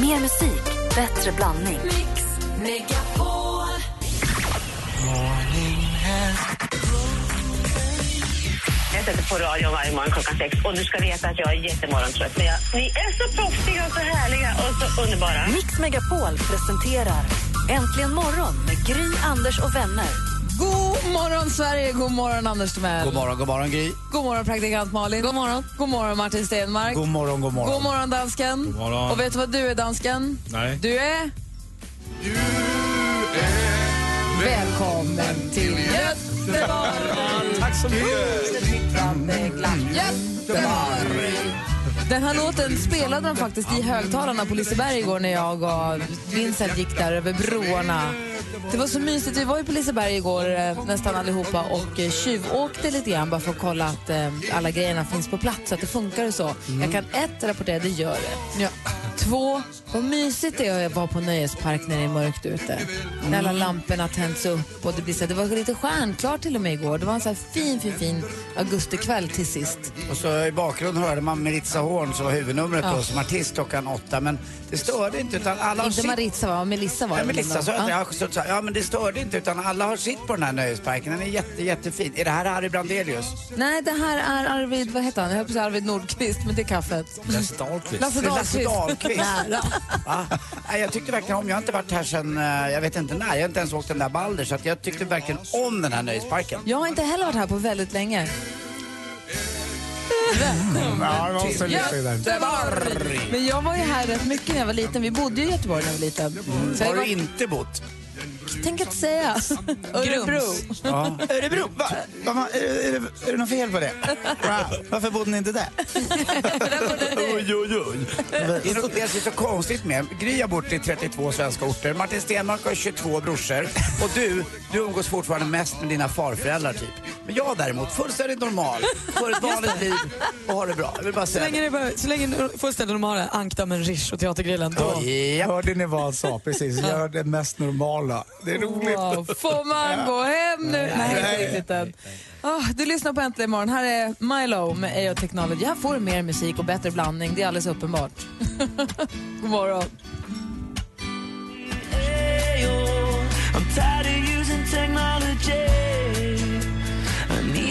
Mer musik, bättre blandning. Mix Megapol. Jag sätter på radio varje morgon klockan sex och du ska veta att jag är jättemorgontrött. Men jag, ni är så proffsiga och så härliga och så underbara. Mix Megapol presenterar Äntligen morgon med Gry, Anders och vänner. God morgon, Sverige! God morgon, Anders Timell. God morgon, god morgon Gry. God morgon, praktikant Malin. God morgon, god morgon Martin Stenmark. God morgon, god morgon. God morgon, dansken. God morgon. Och vet du vad du är, dansken? Nej. Du är... Välkommen till Göteborg! Tack så mycket. Göteborg! Den här låten spelade de faktiskt i högtalarna på Liseberg igår när jag och Vincent gick där över broarna. Det var så mysigt. Vi var ju på Liseberg igår eh, nästan allihopa och eh, tjuvåkte lite grann bara för att kolla att eh, alla grejerna finns på plats, så att det funkar och så. Jag kan ett rapportera, det gör det. Ja. Två, vad mysigt det är att vara på nöjespark när det är mörkt ute. När alla lamporna tänds upp och det blir så här, det var lite stjärnklart till och med igår. Det var en så här fin, fin, fin augustikväll till sist. Och så i bakgrunden hörde man Maritza Horn som var huvudnumret Ja. då, som artist klockan åtta. Men det störde inte utan alla Inte sitt... Maritza va? Melissa var Ja, det. Melissa sa Ja. jag så här, ja men det störde inte utan alla har sitt på den här nöjesparken. Den är jätte, jättefin. Är det här Harry Brandelius? Nej, det här är Arvid, vad heter han? Jag höll på att säga Arvid Nordqvist, men det är kaffet. Lasse Dahlqvist. Lasse Det är Lasse Dahlqvist. Nära. Va? Nej, jag tyckte verkligen om, jag har inte varit här sen, eh, jag vet inte när, jag har inte ens åkt den där Balder så att jag tyckte verkligen om den här nöjesparken. Jag har inte heller varit här på väldigt länge. Ja, det var så. Göteborg! Men jag var ju här rätt mycket när jag var liten. Vi bodde ju i Göteborg när jag var liten. Så jag Har var, du inte bott? Tänk att säga. Örebro. Ja. Örebro? Va? Va, va, är, är, det- är det något fel på det? Va? Varför bodde ni inte där? oj, oj, oj. Det är något är så konstigt med. Gry har bott i 32 svenska orter. Martin Stenmark har 22 brorsor. Och du, du umgås fortfarande mest med dina farföräldrar typ. Men jag däremot, fullständigt normal. Får ett vanligt liv och har det bra. Jag vill bara Så säga länge, det bara, så länge ställa normala ankta med en rish och Teatergrillen, då... det. Japp. Hörde ni vad han sa? Precis, gör det mest normala. Det är roligt. Wow. Får man gå hem nu? Nej, inte riktigt än. Ah, du lyssnar på Äntligen morgon. Här är Milo med AO Technology. Här får du mer musik och bättre blandning. Det är alldeles uppenbart. God morgon.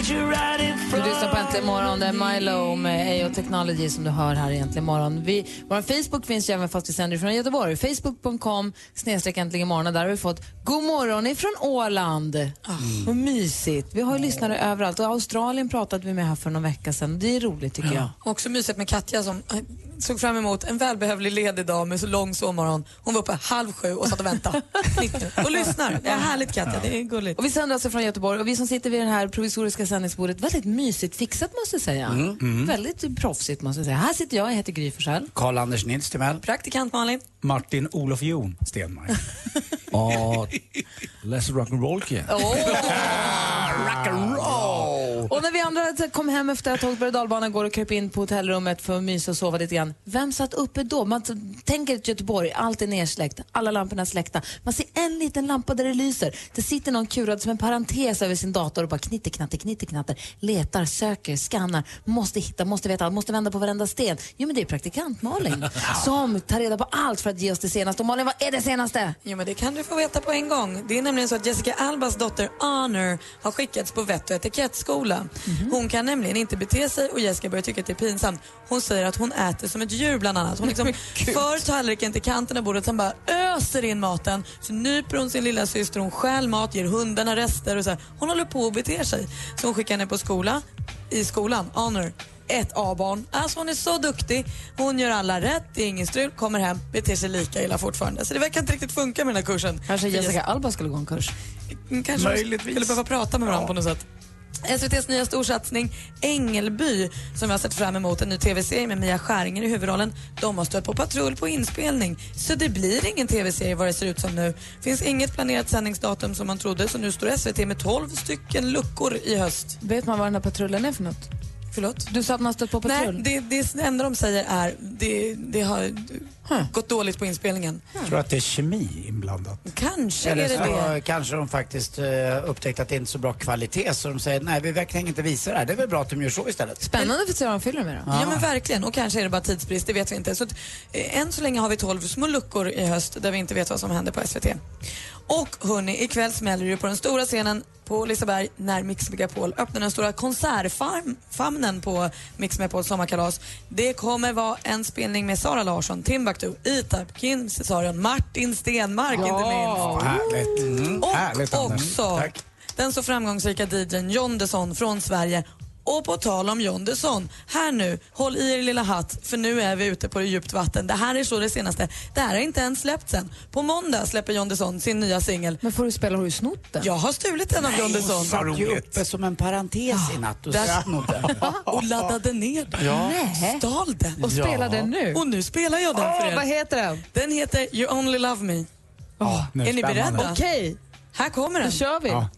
Du lyssnar på Äntligen morgon. Det är Milo med AO Technology som du hör här i Äntligen morgon. Vi, vår Facebook finns ju även fast vi sänder från Göteborg. Facebook.com snedstreck äntligen morgon. Där har vi fått God morgon ifrån Åland. Ah. Vad mysigt. Vi har ju lyssnare överallt. Och Australien pratade vi med här för någon vecka sedan. Det är roligt tycker jag. Också mysigt med Katja som eh, såg fram emot en välbehövlig ledig dag med så lång sovmorgon. Hon var uppe halv sju och satt och väntade. och lyssnar. Det är härligt Katja, det är gulligt. Och vi sänder alltså från Göteborg och vi som sitter vid det här provisoriska sändningsbordet, väldigt mysigt fixat måste jag säga. Mm, Väldigt proffsigt måste jag säga. Här sitter jag, jag heter Gry Forssell. Karl-Anders Nils Timell. Praktikant Malin. Martin Olof Jon Stenmark. och Lasse Rock'n'Roll Kid. Och när vi andra kom hem efter att ha åkt berg går och kröp in på hotellrummet för att mysa och sova lite grann. Vem satt uppe då? Man tänker ett Göteborg, allt är nersläckt, alla lamporna är släckta. Man ser en liten lampa där det lyser. Det sitter någon kurad som en parentes över sin dator och bara knitter, knatter, knitter, knatter. Letar, söker, skannar, måste hitta, måste veta allt, måste vända på varenda sten. Jo men det är praktikant Malin som tar reda på allt för att ge oss det senaste. Och Malin, vad är det senaste? Jo, men det kan du få veta på en gång. Det är nämligen så att Jessica Albas dotter Honor har skickats på vett och etikettskola. Hon kan nämligen inte bete sig och Jessica börjar tycka att det är pinsamt. Hon säger att hon äter som ett djur bland annat. Hon liksom för tallriken till kanten av bordet sen bara öser in maten. Så nyper hon sin lilla syster, hon stjäl mat, ger hundarna rester och så här. Hon håller på att bete sig. Så hon skickar henne på skola, i skolan, Honor ett A-barn. Alltså hon är så duktig. Hon gör alla rätt, det är ingen strul, kommer hem, beter sig lika illa fortfarande. Så det verkar inte riktigt funka med den här kursen. Kanske Jessica Alba skulle gå en kurs. Mm, Kanske Möjligtvis. skulle behöva prata med varandra på något sätt. SVTs nya storsatsning Ängelby, som vi har sett fram emot, en ny tv-serie med Mia Skäringer i huvudrollen, de har stött på patrull på inspelning. Så det blir ingen tv-serie vad det ser ut som nu. finns inget planerat sändningsdatum som man trodde, så nu står SVT med 12 stycken luckor i höst. Vet man vad den här patrullen är för något? Förlåt? Du sa att man stött på patrull. Nej, det, det enda de säger är det, det har, gått dåligt på inspelningen. Jag tror att det är kemi inblandat. Kanske är Eller det så det. kanske de faktiskt uh, upptäckt att det inte är så bra kvalitet så de säger nej vi verkligen inte visa det här. Det är väl bra att de gör så istället. Spännande för att se vad de fyller med då. Ja men verkligen. Och kanske är det bara tidsbrist, det vet vi inte. Så att, eh, än så länge har vi 12 små luckor i höst där vi inte vet vad som händer på SVT. Och hörni, ikväll smäller det på den stora scenen på Liseberg när Mix Megapol öppnar den stora konsertfamnen på Mix Megapols sommarkalas. Det kommer vara en spelning med Sara Larsson, Timbuktu, E-Type, Cesarion, Martin Stenmark inte minst. Härligt. Mm. Och Härligt, också Tack. den så framgångsrika DJn John Desson från Sverige. Och på tal om John Desson, här nu, håll i er lilla hatt för nu är vi ute på det djupt vatten. Det här är så det senaste. Det här har inte ens släppts än. På måndag släpper John Desson sin nya singel. Men får du spela, har du snott den? Jag har stulit den av John Desson. Satt ju uppe som en parentes i natt och Där- snodde. Och laddade ner den. Nej. Stal den. Och spelar den nu? Och nu spelar jag den för Åh, vad er. heter den? Den heter You only love me. Ja, nu Är ni beredda? Okej, Här kommer då den. kör vi. Ja.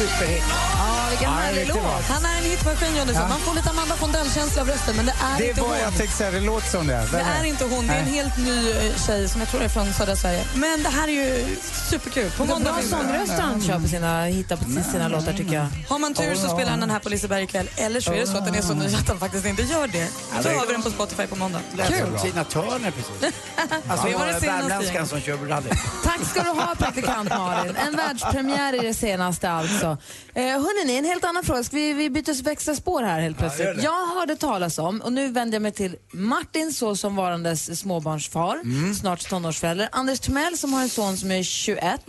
Superhit. Ja, vilken härlig låt. Han är en hitmaskin John Desson. Man får lite Amanda Fondell-känsla av rösten men det är Det inte var hon. jag tänkte säga, det låter som det. Det är inte hon, det är en helt ny eh, tjej som jag tror är från södra Sverige. Men det här är ju superkul. På Det måndag bra det. sångröster han kör på sina, hittar på sina låtar tycker jag. Har man tur så spelar han den här på Liseberg ikväll. Eller så är det så att den är så ny att han faktiskt inte gör det. Då har vi den på Spotify på måndag. Som Tina Turner precis. Alltså Det var det senaste värmländskan som kör rally. Tack ska du ha praktikant Malin. En världspremiär i det senaste alltså. Eh, hörrni, en helt annan fråga. Ska vi, vi byter växla spår här helt plötsligt? det. jag hörde talas om, och nu vänder jag mig till Martin så som varandes småbarnsfar, snart tonårsförälder. Anders Timell som har en son som är 21.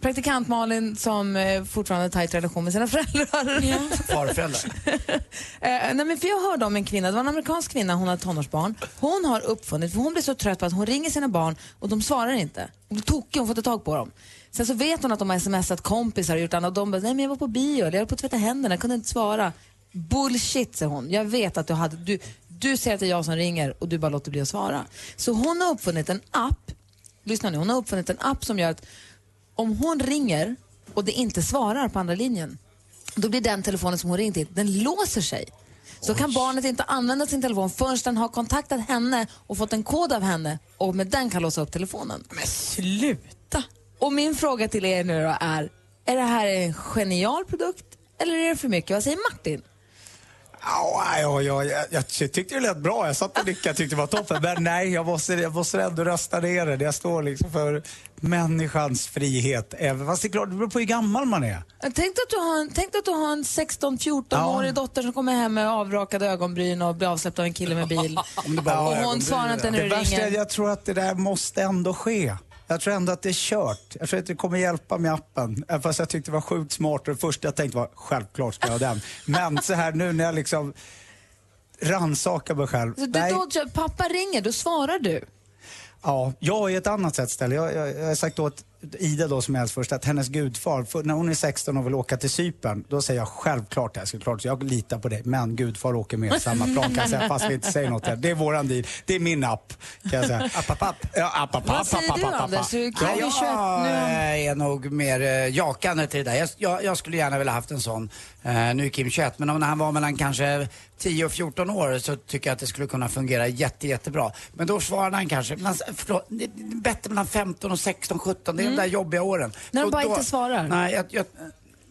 Praktikant Malin som eh, fortfarande har tajt relation med sina föräldrar. Farföräldrar. Eh, nej men för jag hörde om en kvinna, det var en amerikansk kvinna, hon har tonårsbarn. Hon har uppfunnit, för hon blir så trött på att hon ringer sina barn och de svarar inte. Hon blir tokig, hon får inte tag på dem. Sen så vet hon att de har smsat kompisar och gjort annat och de bara, nej men jag var på bio, eller jag höll på att tvätta händerna, jag kunde inte svara. Bullshit, säger hon. Jag vet att du hade, du, du ser att det är jag som ringer och du bara låter bli att svara. Så hon har uppfunnit en app, lyssna nu, hon har uppfunnit en app som gör att om hon ringer och det inte svarar på andra linjen, då blir den telefonen som hon ringt till, den låser sig. Så kan barnet inte använda sin telefon förrän den har kontaktat henne och fått en kod av henne och med den kan låsa upp telefonen. Men sluta! Och min fråga till er nu då är, är det här en genial produkt eller är det för mycket? Vad säger Martin? Ja, ja, ja, jag, jag tyckte det lät bra. Jag satt och nickade tyckte det var toppen. Men nej, jag måste, jag måste ändå rösta ner det. Jag står liksom för människans frihet. Även fast det är klart, det beror på hur gammal man är. Tänk att du har en, tänk att du har en 16-14-årig dotter som kommer hem med avrakade ögonbryn och blir avsläppt av en kille med bil. Det och hon svarar inte när Det du värsta är ringer. att jag tror att det där måste ändå ske. Jag tror ändå att det är kört. Jag tror att det kommer hjälpa med appen. Även Fast jag tyckte det var sjukt smart. Och det första jag tänkte var, självklart ska jag ha den. Men så här nu när jag liksom rannsakar mig själv. Så du, då, pappa ringer, då svarar du. Ja, jag är ett annat sätt ställe. Jag, jag, jag har sagt åt Ida då som är först att hennes gudfar, för när hon är 16 och vill åka till Cypern, då säger jag självklart det här, såklart, så jag litar på dig. Men gudfar åker med samma plan kan jag säga, fast vi inte säger något här. Det är våran deal. Det är min app, kan jag säga. App, app, app. Ja, app, app, Vad säger app, du app, Anders? Du kan ju Jag köpa nu. är nog mer eh, jakande till det där. Jag, jag, jag skulle gärna vilja haft en sån. Eh, nu är Kim 21, men om när han var mellan kanske 10 och 14 år så tycker jag att det skulle kunna fungera jätte, jättebra. Men då svarade han kanske, men, förlåt, det är bättre mellan 15 och 16, 17, det är de där jobbiga åren. Mm. När de bara då- inte svarar. Nej, jag, jag,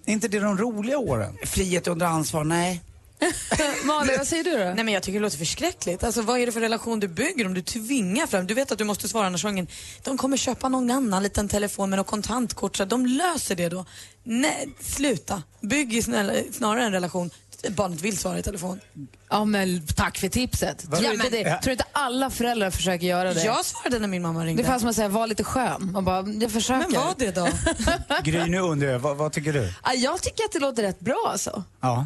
inte det de roliga åren? frihet under ansvar, nej. Malin, vad säger du då? Nej men jag tycker det låter förskräckligt. Alltså vad är det för relation du bygger om du tvingar fram, du vet att du måste svara annars ingen, de kommer köpa någon annan liten telefon med något kontantkort så de löser det då. Nej, sluta. Bygg snälla, snarare en relation, barnet vill svara i telefon. Ja, men tack för tipset. Tror, Ja, inte men- det, tror du inte alla föräldrar försöker göra det? Jag svarade när min mamma Det ringde. är fast som att säga, var lite skön. Man bara, jag försöker. men var det då? Gry, nu undrar jag, vad, vad tycker du? Ja, jag tycker att det låter rätt bra alltså. Ja.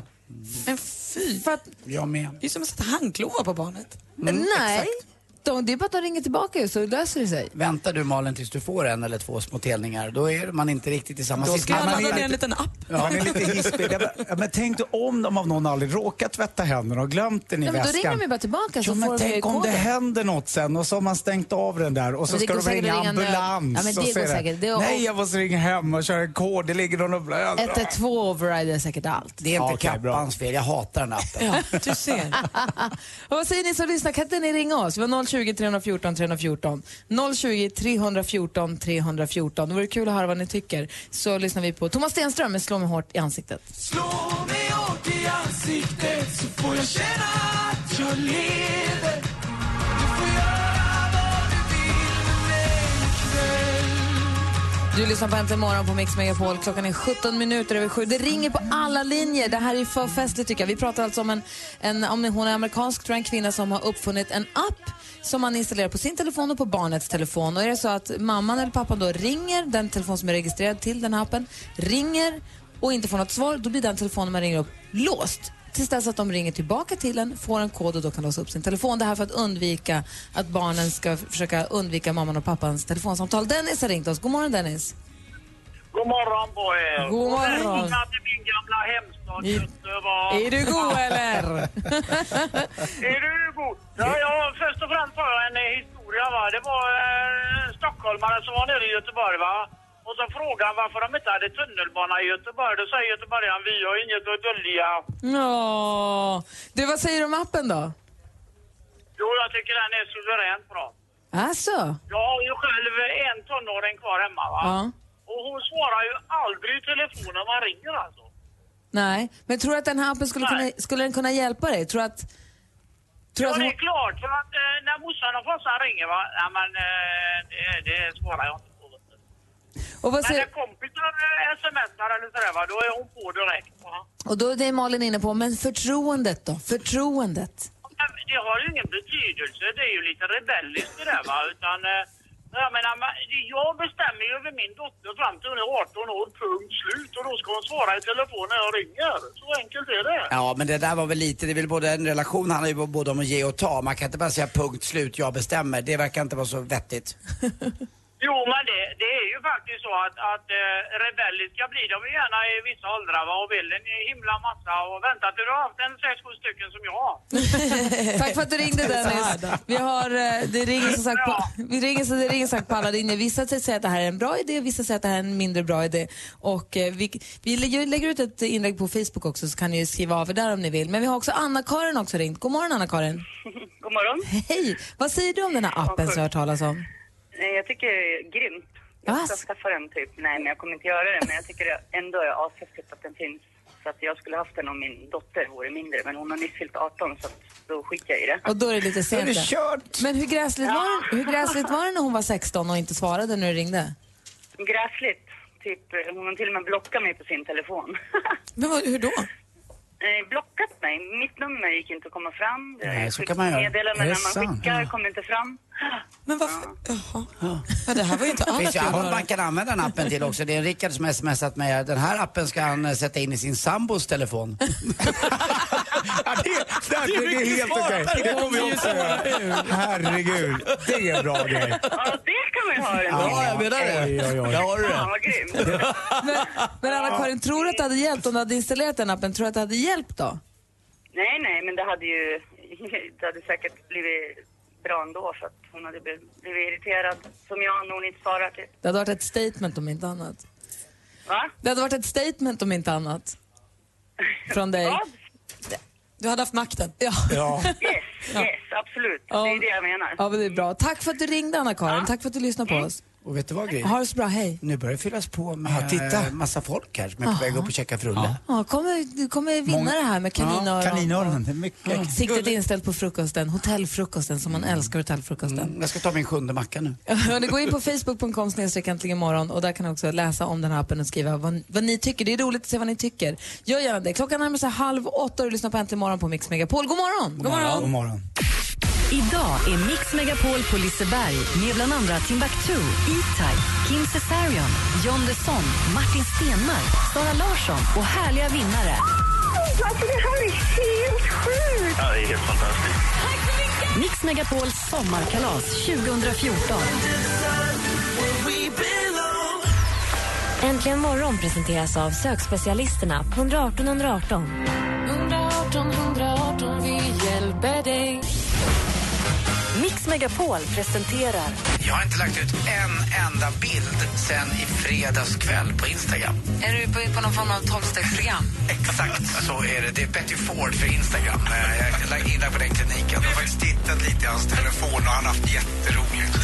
men fy. För att, Jag med. Det är som att sätta handklovar på barnet. nej, De, det är bara att de ringer tillbaka så löser det sig. Väntar du Malin tills du får en eller två små telningar, då är man inte riktigt i samma Då sits. ska man ladda ner en liten app. Man är lite hispig. Ja, men- ja, tänk dig om de av någon aldrig råkat tvätta händerna och glömt den i Ja, men då väskan. ringer de bara tillbaka så Ja, men får tänk om det händer något sen och så har man stängt av den där och så ska de ringa ambulans. Ja, men det går säkert. Det Nej, jag måste ringa hem och köra en kod. Det ligger någon och blöder. 112 overrider säkert allt. Det är inte bra. Kappans fel, jag hatar den appen. Ja, du ser. Och vad säger ni som lyssnar? Kan inte ni ringa oss? Vi har 020 314 314. 020 314 314. Det vore kul att höra vad ni tycker. Så lyssnar vi på Thomas Stenström med Slå mig hårt i ansiktet. Slå mig hårt i ansiktet så får jag känna att jag ler Du lyssnar på Äntligen morgon på Mix Megapol. Klockan är 17 minuter över sju. Det ringer på alla linjer. Det här är för festligt tycker jag. Vi pratar alltså om en, en om hon är amerikansk, tror jag, en kvinna som har uppfunnit en app som man installerar på sin telefon och på barnets telefon. Och är det så att mamman eller pappan då ringer, den telefon som är registrerad till den här appen, ringer och inte får något svar, då blir den telefonen man ringer upp låst. Tills dess att de ringer tillbaka till en, får en kod och då kan låsa upp sin telefon. Det här för att undvika att barnen ska försöka undvika mamman och pappans telefonsamtal. Dennis har ringt oss. God morgon Dennis. God morgon på er. God morgon. Till min gamla hemstad I- Göteborg. Är du god eller? Är du god? Ja, ja, först och främst har jag en historia. Va? Det var eh, stockholmare som var nere i Göteborg. Va? Och så frågade han varför de inte hade tunnelbana i Göteborg. Då säger göteborgaren vi har inget att dölja. Ja. Du, vad säger du om appen då? Jo, jag tycker den är suveränt bra. Alltså? Jag har ju själv en tonåring kvar hemma. Va? Ja. Och hon svarar ju aldrig i telefon när man ringer alltså. Nej, men tror du att den här appen skulle, kunna, skulle den kunna hjälpa dig? Tror att... Tror Ja, att det hon, är klart. För att eh, när morsan och farsan ringer, va? Ja, men eh, det, det svarar jag inte. Och, vad Men säger, när kompisar eh, smsar eller sådär, va? då är hon på direkt. Va? och då är det Malin inne på, men förtroendet då? Förtroendet? Men Det har ju ingen betydelse. Det är ju lite rebelliskt det där. Va? Utan, eh, jag, menar, jag bestämmer ju över min dotter fram till hon är 18 år, punkt slut. Och då ska hon svara i telefon när jag ringer. Så enkelt är det. Ja, men det där var väl lite, det är väl både en relation handlar ju både om att ge och ta. Man kan inte bara säga punkt slut, jag bestämmer. Det verkar inte vara så vettigt. Jo, men det, det är ju faktiskt så att, att eh, rebelliska blir de gärna i vissa åldrar va? och vill en himla massa och vänta till du har haft en sex, sju stycken som jag har. Tack för att du ringde Dennis. Vi har, eh, det ringer som sagt på, vi ringer, så det ringer som sagt på alla linjer. Vissa säger att det här är en bra idé, vissa säger att det här är en mindre bra idé. Och eh, vi, vi lägger, ut ett inlägg på Facebook också så kan ni skriva av er där om ni vill. Men vi har också Anna-Karin också ringt. God morgon Anna-Karin. God morgon. Hej! Vad säger du om den här appen som jag har hört talas om? Jag tycker det är grymt. Jag ska Ass. skaffa den typ. Nej, men jag kommer inte göra det. Men jag tycker ändå är ashäftigt att den finns. Så att jag skulle haft den om min dotter vore mindre. Men hon har nyss fyllt 18 så att då skiter jag i det. Och då är det lite Då är sent. det kört. Men hur gräsligt, var det, hur gräsligt var det när hon var 16 och inte svarade när du ringde? Gräsligt. Typ, hon har till och med blockat mig på sin telefon. Men vad, hur då? Eh, blockat mig. Mitt nummer gick inte att komma fram. Det Nej, så kan man göra. Meddelanden Är det när man sant? skickar kom inte fram. Men varför? Jaha. Ja, det här var ju inte Det alls finns ju annat man kan använda den appen till också. Det är en Rickard som smsat mig. Den här appen ska han eh, sätta in i sin sambos telefon. Ja, det, det, det, det är helt okej. Det kommer vi också göra. Herregud, det är en bra grej. Ja, det kan man ju ha. den. Ja, jag menar det. Oj, oj, oj. Där har du Fan det. vad grymt. Men, men Anna-Karin, tror du att det hade hjälpt om du hade installerat den appen? Tror du att det hade hjälpt då? Nej, nej, men det hade ju det hade säkert blivit bra ändå för att hon hade blivit irriterad som jag när hon inte svarar typ. Det hade varit ett statement om inte annat. Va? Det hade varit ett statement om inte annat. Från dig. Ja, Du hade haft makten. Ja. Ja. yes, yes, absolut. Det är det jag menar. ja, men det är bra. Tack för att du ringde Anna-Karin. Tack för att du lyssnade på oss. Och vet du vad Gry? Ha det så bra, hej. Nu börjar det fyllas på med Ja, titta. eh, massa folk här som är på väg upp och checka frulle. Ja, kommer, du kommer vinna det här med kaninöron. Kaninöronen, det är mycket. Siktet inställt på frukosten, hotellfrukosten som man älskar hotellfrukosten. Mm, jag ska ta min sjunde macka nu. Hörni, gå in på facebook.com snedstreck äntligen imorgon och där kan ni också läsa om den här appen och skriva vad, vad ni tycker. Det är roligt att se vad ni tycker. Gör gärna det. Klockan närmar sig halv åtta och du lyssnar på Äntligen morgon på Mix Megapol. God morgon! God morgon! God morgon. Idag är Mix Megapol på Liseberg med bland andra Timbuktu, E-Type, Kim Cesarion, John Desson, Martin Stenmark, Sara Larsson och härliga vinnare. Alltså det här är helt sjukt! Ja, det är helt fantastiskt. Mix Megapols sommarkalas 2014. Äntligen morgon presenteras av sökspecialisterna på 118 118. 118 118, vi hjälper dig. Mix Megapol presenterar Jag har inte lagt ut en enda bild sen i fredags kväll på Instagram. Är du på, på någon form av tolvstegsprogram? Exakt så är det. Det är Betty Ford för Instagram. Eh, Jag lagt in där på den kliniken. Jag har faktiskt tittat lite i hans telefon och han har haft jätteroligt.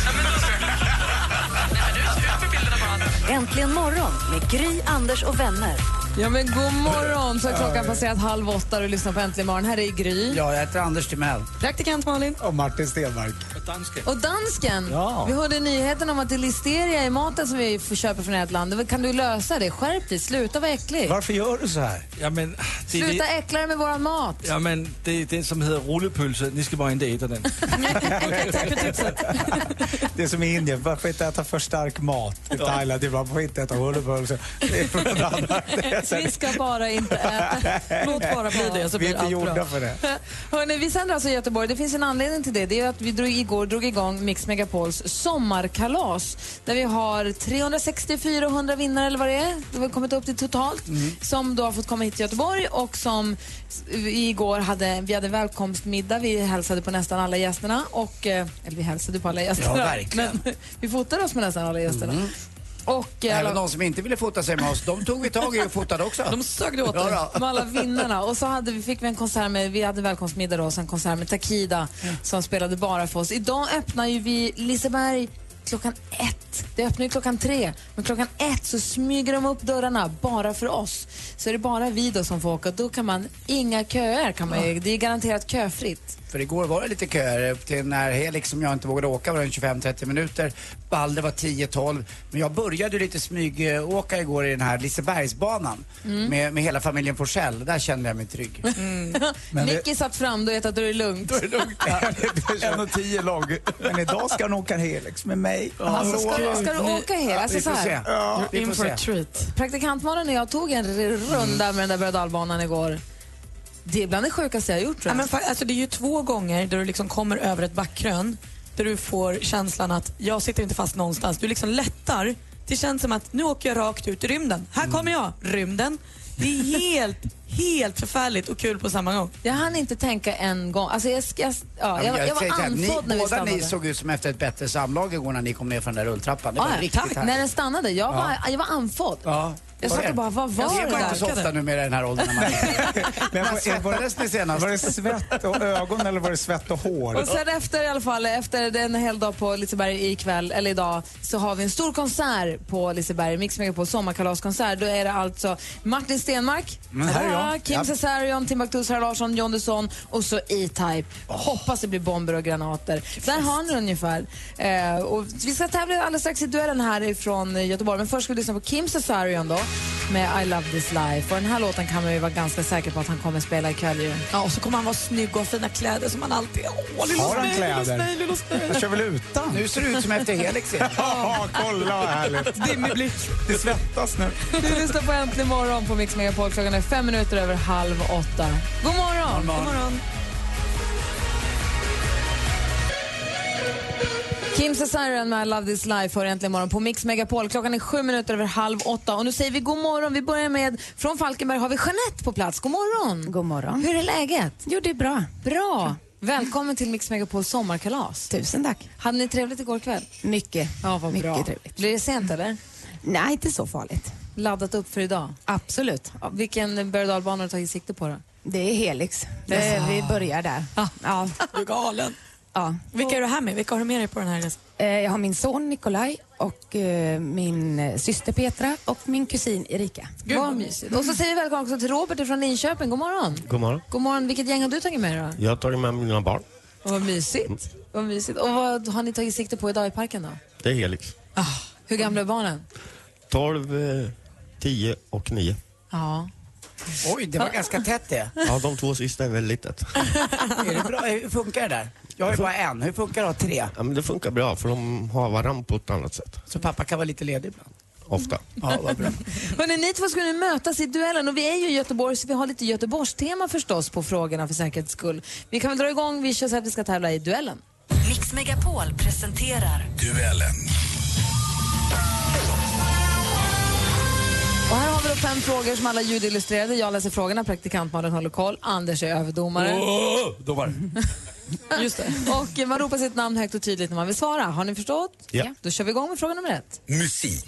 Äntligen morgon med Gry, Anders och vänner. Ja, men god morgon! Så har klockan passerat halv åtta och du lyssnar på Äntligen morgon. Här är Gry. Ja, jag heter Anders Timell. Praktikant Malin. Och Martin Stenmark. Och dansken. Ja. Vi hörde nyheten om att det är listeria i maten som vi får köpa från ert land. Kan du lösa det? Skärp dig, sluta vara äcklig. Varför gör du så här? Ja, men, det, Sluta det, äckla dig med våran mat. ja, men det är den som heter rullepølse. Ni ska bara inte äta den. Det är som i Indien, varför inte äta för stark mat? I Thailand, det är bara, varför inte äta hullepölse? Det är från en annan. Det är så här- Vi ska bara inte äta. Låt bara bli det så Vi är inte gjorda för det. Hörrni, vi sänder alltså i Göteborg. Det finns en anledning till det. Det är att vi drog, igår drog igång Mix Megapols sommarkalas där vi har 360-400 vinnare eller vad det är. Det har kommit upp till totalt. Som då har fått komma hit till Göteborg och som igår hade, vi hade välkomstmiddag. Vi hälsade på nästan alla gästerna. Och, eh, eller vi hälsade på alla gästerna. Ja, verkligen. Men vi fotade oss med nästan alla gästerna. Och, eh, Även alla- de som inte ville fota sig med oss, de tog vi tag i och fotade också. De sög åt Ja, dig. då. med alla vinnarna. Och så hade vi, fick vi en konsert med, vi hade välkomstmiddag då, och sen konsert med Takida som spelade bara för oss. Idag öppnar ju vi Liseberg klockan ett. Det öppnar ju klockan tre. Men klockan ett så smyger de upp dörrarna bara för oss. Så är det bara vi då som får åka. Då kan man, inga köer kan man ju, det är garanterat köfritt. För igår var det lite köer upp till när Helix som jag inte vågade åka var en 25-30 minuter. Balder var 10-12. Men jag började lite smygåka igår i den här Lisebergsbanan med, med hela familjen Forsell. Där kände jag mig trygg. Det- Nicky satt fram, då vet att då är det lugnt. En och tio lång. Men idag ska han åka Helix med mig. Alltså, ska, du- ska du åka hela? Alltså, Vi så får här. se. Ja. In for a treat. Praktikantmannen och jag tog en runda med den där berg igår. Det är bland det sjukaste jag har gjort tror Ja, men alltså, det är ju två gånger där du liksom kommer över ett backkrön där du får känslan att jag sitter inte fast någonstans. Du liksom lättar. Det känns som att nu åker jag rakt ut i rymden. Här kommer jag, rymden. Det är helt, helt förfärligt och kul på samma gång. Jag hann inte tänka en gång. Alltså jag, jag, ja, jag, jag, var så här, andfådd ni, när vi Båda ni såg ut som efter ett bättre samlag igår när ni kom ner från den där rulltrappan. Det var Ah, ja, riktigt tack. När den stannade, jag var, jag var andfådd. Ja. Jag satt och bara, vad var det det är där? inte så ofta numera i den här åldern. när Man... Men var, svettades ni senast? var det svett och ögon eller var det svett och hår? Och sen efter i alla fall, efter en hel dag på Liseberg ikväll, eller idag, så har vi en stor konsert på Liseberg, Mix på sommarkalaskonsert. Då är det alltså Martin Stenmark, Mm, jag. Kim Ja. Cesarion, Timbuktu, Sara Larsson, John Dusson och så E-Type. Hoppas det blir bomber och granater. Där har ni ungefär. Eh, och vi ska tävla alldeles strax i duellen här ifrån Göteborg. Men först ska vi lyssna på Kim Cesarion då med I Love This Life. Och den här låten kan man ju vara ganska säker på att han kommer spela ikväll ju. Ja, och så kommer han vara snygg och ha fina kläder som han alltid Åh, lilla Har han snö, lilla kläder? snö, lilla snö. Jag kör väl utan? Nu ser det ut som efter Helix. Ja, kolla vad härligt. Dimmig blick. Det svettas nu. Du lyssnar på Äntligen morgon på Mix Megapol. Klockan är fem minuter över halv åtta. God morgon! God morgon. Kim Cesarion med I Love This Life hör Äntligen morgon på Mix Megapol. Klockan är sju minuter över halv åtta. Och nu säger vi god morgon. Vi börjar med, från Falkenberg har vi Jeanette på plats. God morgon! God morgon. Hur är läget? Jo, det är bra. Bra! Välkommen till Mix Megapols sommarkalas. Tusen tack. Hade ni trevligt igår kväll? Mycket. Ja, vad Mycket bra. trevligt. Blir det sent eller? Nej, inte så farligt. Laddat upp för idag? Absolut. Vilken berg och har du tagit sikte på då? Det är Helix. Det, vi börjar där. Ja. Du är galen. Ja. Vilka är du här med? Vilka har du med dig på den här resan? Eh, Jag har min son Nikolaj och eh, min eh, syster Petra och min kusin Erika. Vad mysigt. Och så säger vi välkommen också till Robert från Linköping. God morgon! God morgon. God morgon. Vilket gäng har du tagit med dig då? Jag har tagit med mina barn. Och vad mysigt. Vad mysigt. Och vad har ni tagit sikte på idag i parken då? Det är Helix. Hur gamla är barnen? 12, eh, 10 och 9. Ja. Oj, det var ganska tätt det. Ja, de två sista är väldigt tätt. Är det bra? Funkar det där? Jag har ju bara en. Hur funkar det att ha tre? Ja, men det funkar bra för de har varann på ett annat sätt. Så pappa kan vara lite ledig ibland? ofta. Ja, vad bra. Hörrni, ni två ska nu mötas i duellen och vi är ju i Göteborg så vi har lite Göteborgstema förstås på frågorna för säkerhets skull. Vi kan väl dra igång, vi kör så att vi ska tävla i duellen. Mix Megapol presenterar Duellen. Och här har vi då fem frågor som alla ljudillustrerade. Jag läser frågorna, praktikant Malin håller koll, Anders är överdomare. Åh, domare. Just det. Och man ropar sitt namn högt och tydligt när man vill svara. Har ni förstått? Ja. Då kör vi igång med fråga nummer ett. Musik.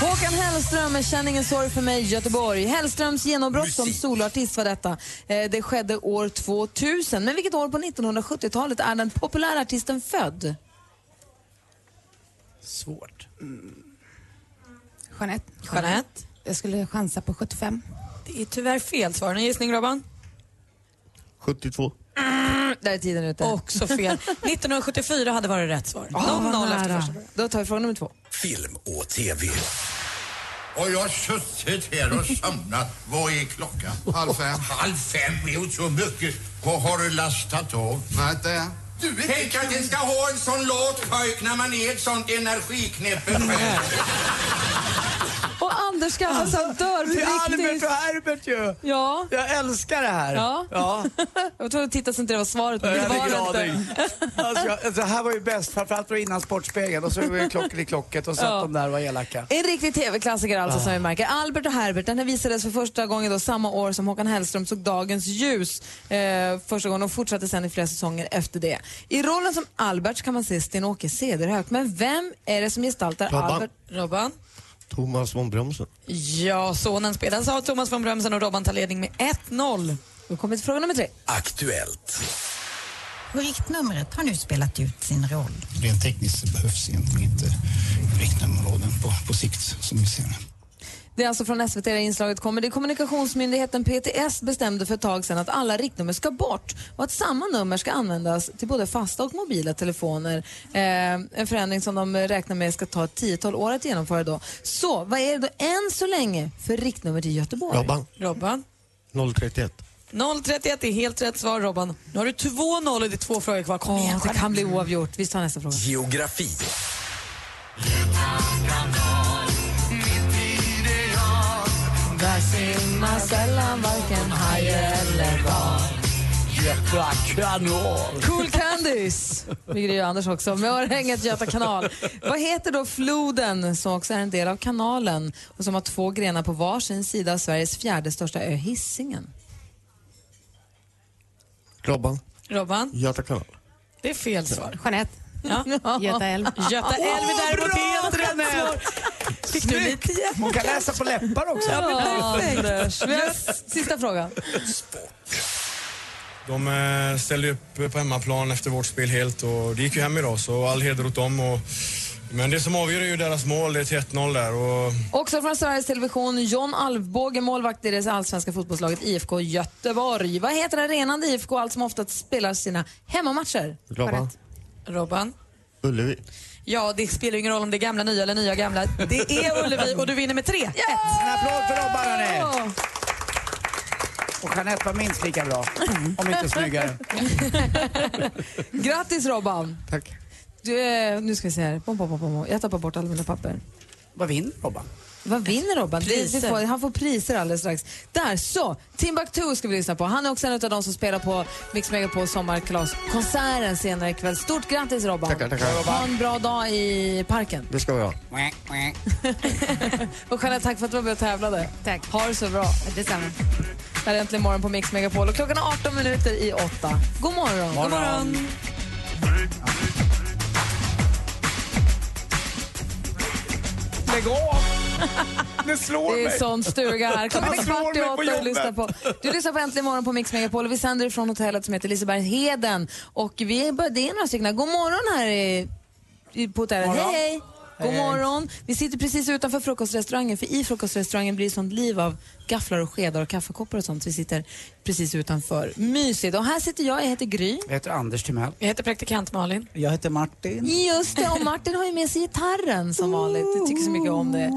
Håkan Hellström med Känn ingen sorg för mig, Göteborg. Hellströms genombrott som soloartist var detta. Eh, Det skedde år 2000. Men vilket år på 1970-talet är den populära artisten född? Svårt. Jeanette. Jeanette. Jag skulle chansa på 75. Det är tyvärr fel svar. En gissning, Robban? 72. Där är tiden ute. Också fel. 1974 hade varit rätt svar. Ah, vad 0-0 efter första frågan. Då tar vi fråga nummer två. Film och TV. Och jag har suttit här och somnat. Vad är klockan? Halv fem. Halv fem är ju så mycket. Vad har du lastat av? Nej, det. Du Tänk att en ska ha en sån lat pojk när man är ett sånt energiknäppe själv. Anders skrattar så han dör på Det är Albert riktigt. och Herbert ju. Ja. Jag älskar det här. Ja. ja. Jag var tvungen att titta så inte det var svaret, men det var det inte. Alltså, jag- alltså, det här var ju bäst, framförallt var det innan Sportspegeln och så var det klockor i klocket och så Ja. de där var elaka. En riktig tv-klassiker alltså som vi märker. Albert och Herbert, den här visades för första gången då samma år som Håkan Hellström såg dagens ljus. Eh, första gången och fortsatte sen i flera säsonger efter det. I rollen som Albert kan man se Sten-Åke Cederhök. Men vem är det som gestaltar Robban. Albert? Robban? Thomas von Brömsen. Ja, sonen spelas av Thomas von Brömsen och Robban tar ledning med 1-0. Då kommer vi till fråga nummer tre. Aktuellt. Riktnumret har nu spelat ut sin roll. Rent tekniskt behövs egentligen inte riktnummerområden på, på sikt som vi ser det. Det är alltså från SVT det inslaget kommer. Det är kommunikationsmyndigheten PTS bestämde för ett tag sedan att alla riktnummer ska bort och att samma nummer ska användas till både fasta och mobila telefoner. Eh, en förändring som de räknar med ska ta ett tiotal år att genomföra då. Så vad är det då än så länge för riktnummer till Göteborg? Robban. Robban? 031. 031 är helt rätt svar, Robban. Nu har du 2-0 och det är två frågor kvar. Kom igen, det kan bli oavgjort. Vi tar nästa fråga. Geografi. Simmar sällan varken haj eller val. Göta kanal. Cool Candies, vilket är Anders också, med örhänget Göta kanal. Vad heter då floden som också är en del av kanalen och som har två grenar på varsin sida av Sveriges fjärde största ö, Hisingen? Robban. Robban? Göta kanal. Det är fel svar. Jeanette. Ja. Göta älv. Göta älv är däremot helt rätt svar. Fick du lite hjälp? Hon kan läsa på läppar också. Ja, Anders. Vi har s- Sista frågan. De eh, ställde upp på hemmaplan efter vårt spel helt och det gick ju hem idag så all heder åt dem. Och, men det som avgör är ju deras mål, det är 1-0 där. Och Också från Sveriges Television, John Alvbåge, målvakt i det allsvenska fotbollslaget IFK Göteborg. Vad heter arenan där IFK allt som oftast spelar sina hemmamatcher? Robban. Robban? Ullevi. Ja, det spelar ingen roll om det är gamla nya eller nya gamla. Det är Ullevi och du vinner med 3-1. En applåd för Robban hörni! Och Jeanette var minst lika bra, om inte snyggare. Grattis Robban! Tack. Du, är- nu ska vi se här. Bom, bom, bom, bom. Jag tappar bort alla mina papper. Vad vinner Robban? Vad vinner Robban? Får, han får priser alldeles strax. Där, så! Timbuktu ska vi lyssna på. Han är också en av de som spelar på Mix Megapol sommarkalaskonserten senare ikväll. Stort grattis Robban! Tackar, tackar. Ha en bra dag i parken. Det ska vi ha. Och Jeanette, tack för att du var med och tävlade. Tack. Ha det så bra. Detsamma. Det här är Äntligen morgon på Mix Megapol och klockan är 18 minuter i 8. God morgon! Morgon. God morgon. Lägg av! Det slår Det är mig. sån stuga här. Klockan är kvart i mig åtta och lyssnar på. Du lyssnar på Äntligen morgon på Mix Megapol och vi sänder ifrån hotellet som heter Lisebergsheden. Och vi är, det är några stycken. God morgon här i, på hotellet. Hej, hej! God morgon. Vi sitter precis utanför frukostrestaurangen för i frukostrestaurangen blir det sånt liv av gafflar och skedar och kaffekoppar och sånt. Så vi sitter precis utanför. Mysigt. Och här sitter jag, jag heter Gry. Jag heter Anders Timell. Jag heter praktikant Malin. Jag heter Martin. Just det, och Martin har ju med sig gitarren som vanligt. Jag tycker så mycket om det.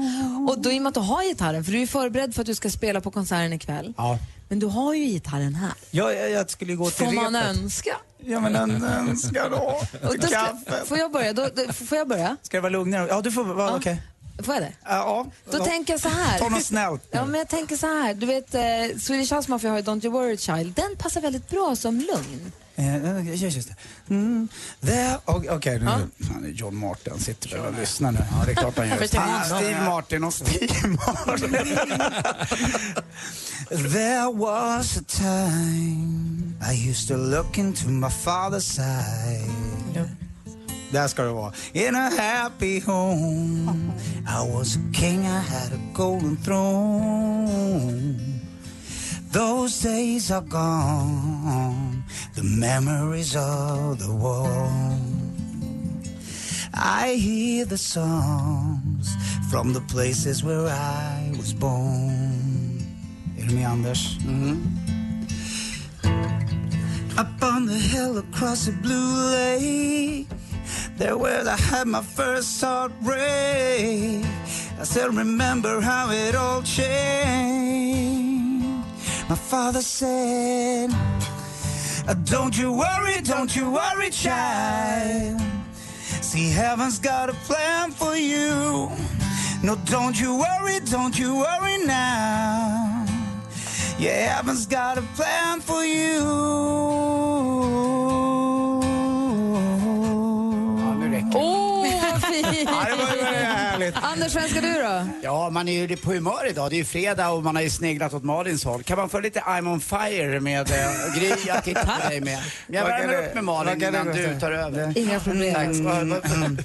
Och då i och med att du har gitarren, för du är förberedd för att du ska spela på konserten ikväll. Ja. Men du har ju gitarren här. Ja, jag, jag skulle gå till Får man repet. önska? Ja, men en önska då. Och då ska, Kaffe. får jag börja? Då, då, får jag börja? Ska det vara lugnare? Ja, du får vara Ja. okej. Får jag det? Ja. Då ja. tänker jag så här. Ta något snällt. Ja, men jag tänker så här. Du vet, eh, Swedish House Mafia har ju Don't You Worry Child. Den passar väldigt bra som lugn. Eh, just just det. Mm, there- Okej, nu. Fan, John Martin sitter väl och lyssnar nu. Ja, det är klart han gör. Honom. Steve Martin och Steve Martin. There was a time I used to look into my father's eye Där ska det vara. In a happy home I was a king, I had a golden throne Those days are gone. The memories of the war. I hear the songs from the places where I was born. Du med Anders? Up on the hill across the blue lake There where I had my first heartbreak. I still remember how it all changed My father said Don't you worry, don't you worry, child See, heaven's got a plan for you. No, don't you worry, don't you worry now. Yeah, heaven's got a plan for you. Härligt. Anders, vem ska du då? Ja, man är ju på humör idag. Det är ju fredag och man har ju sneglat åt Malins håll. Kan man få lite I'm on fire med äh, Gry? Jag tittar på dig med. Jag Vad kan värmer upp med Malin innan du tar över. Inga problem. Tack. Vad- vad-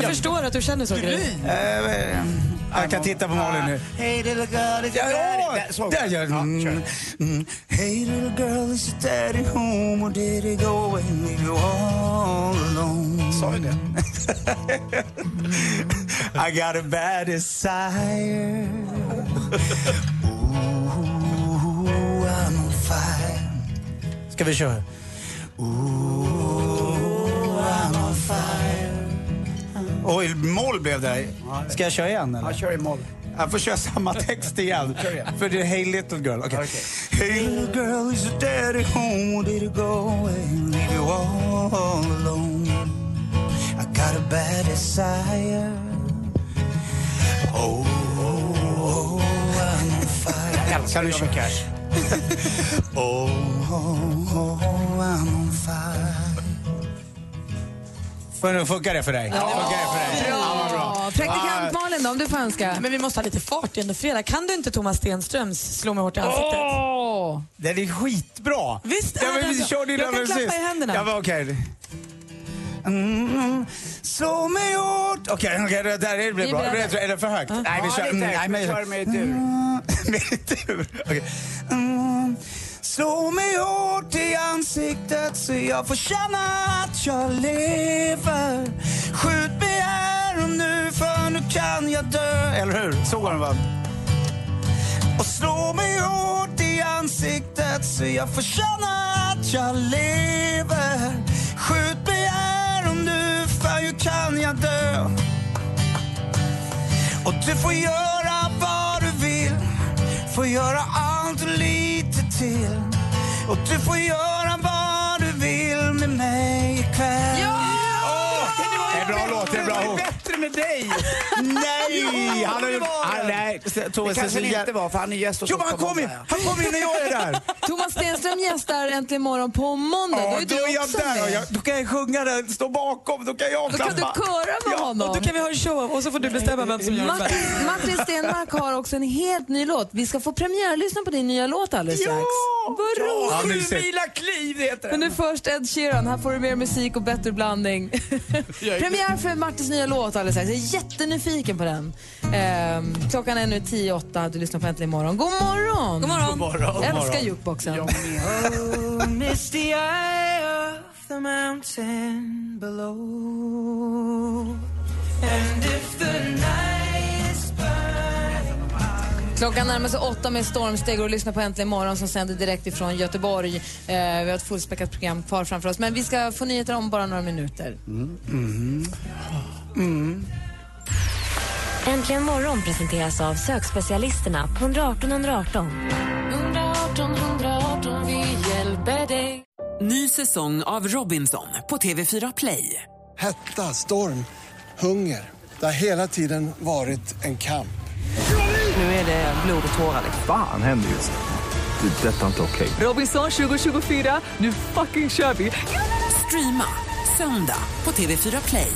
Jag förstår att du känner så, Gry. Eh, Jag kan titta på Malin nu. Hey little girl, is Ja, your ja, daddy- Så. där gör Ja, mm, kör. mm. Hey little girl, is your daddy home or did he go and leave you all alone? Sa ju det. I got a bad desire. Ooh, I'm on fire. Ska vi köra? Ooh, I'm on fire. Oj, moll blev det. Ska jag köra igen eller? Ja, kör i moll. Jag får köra samma text igen. För det är Hey little girl. Okay. Okej. Hey little girl, is your daddy home? Did he go and leave you all alone? I got a bad desire. Oh, oh, oh I'm on fire. Älskar Johnny Cash. Oh, oh, oh, I'm on fire. Får- Funkar det för dig? Funkar det för dig? Ja, vad bra. Praktikant Malin då, om du får önska. Men vi måste ha lite fart igen. fredag. Kan du inte Thomas Stenströms Slå mig hårt i ansiktet? Åh! Den är skitbra! Visst ja, är men den vi bra. körde Jag kan klappa i händerna. Ja, men okej. Mm, slå mig hårt. Okej, okej, det där det blir bra. är beredda. Är det för högt? Nej, vi kör. mm, nej, men kör med dur. Mm, Med dur. Okej. Mm, Slå mig hårt i ansiktet så jag får känna att jag lever. Skjut mig här och nu för nu kan jag dö. Eller hur? Så går den va? Och slå mig hårt i ansiktet så jag får känna att jag lever. Du får göra vad du vill. Får göra allt och lite till. Och du får göra med dig! Nej! Han har ju... han-. Nej, Det kanske det inte var, för han är gäst hos Jo, oss men han på kom in, måndag. han in när jag är där. Thomas Stenström gästar Äntligen morgon på måndag. då är då du är jag också där. och med. Jag, då kan jag sjunga den, stå bakom, då kan jag Då kan klappa. du köra med honom. Och då kan vi ha en show och så får du bestämma vem som gör det Martin, Stenmark har också en helt ny låt. Vi ska få premiärlyssna på din nya låt alldeles strax. Vad roligt! Ja, Sju mila kliv heter Men den. nu först Ed Sheeran. Här får du mer musik och bättre blandning. Premiär för Martins nya låt alldeles strax. Jag är jättenyfiken på den. Ehm, klockan är nu 10 åtta. Du lyssnar på Äntligen morgon. God morgon! God morgon. God morgon. Jag älskar jukeboxen. Klockan närmar sig åtta med stormsteg och lyssnar på Äntligen morgon som sänder direkt ifrån Göteborg. Eh, vi har ett fullspäckat program kvar framför oss. Men vi ska få nyheter om bara några minuter. Äntligen morgon presenteras av sökspecialisterna på 118 118. 118 118 118, vi hjälper dig. Ny säsong av Robinson på TV4 Play. Hetta, storm, hunger. Det har hela tiden varit en kamp. Nu är det blod och tårar. Fan händer just nu. Det. är Detta är inte okej. Robinson 2024, nu fucking kör vi! Streama söndag på TV4 Play.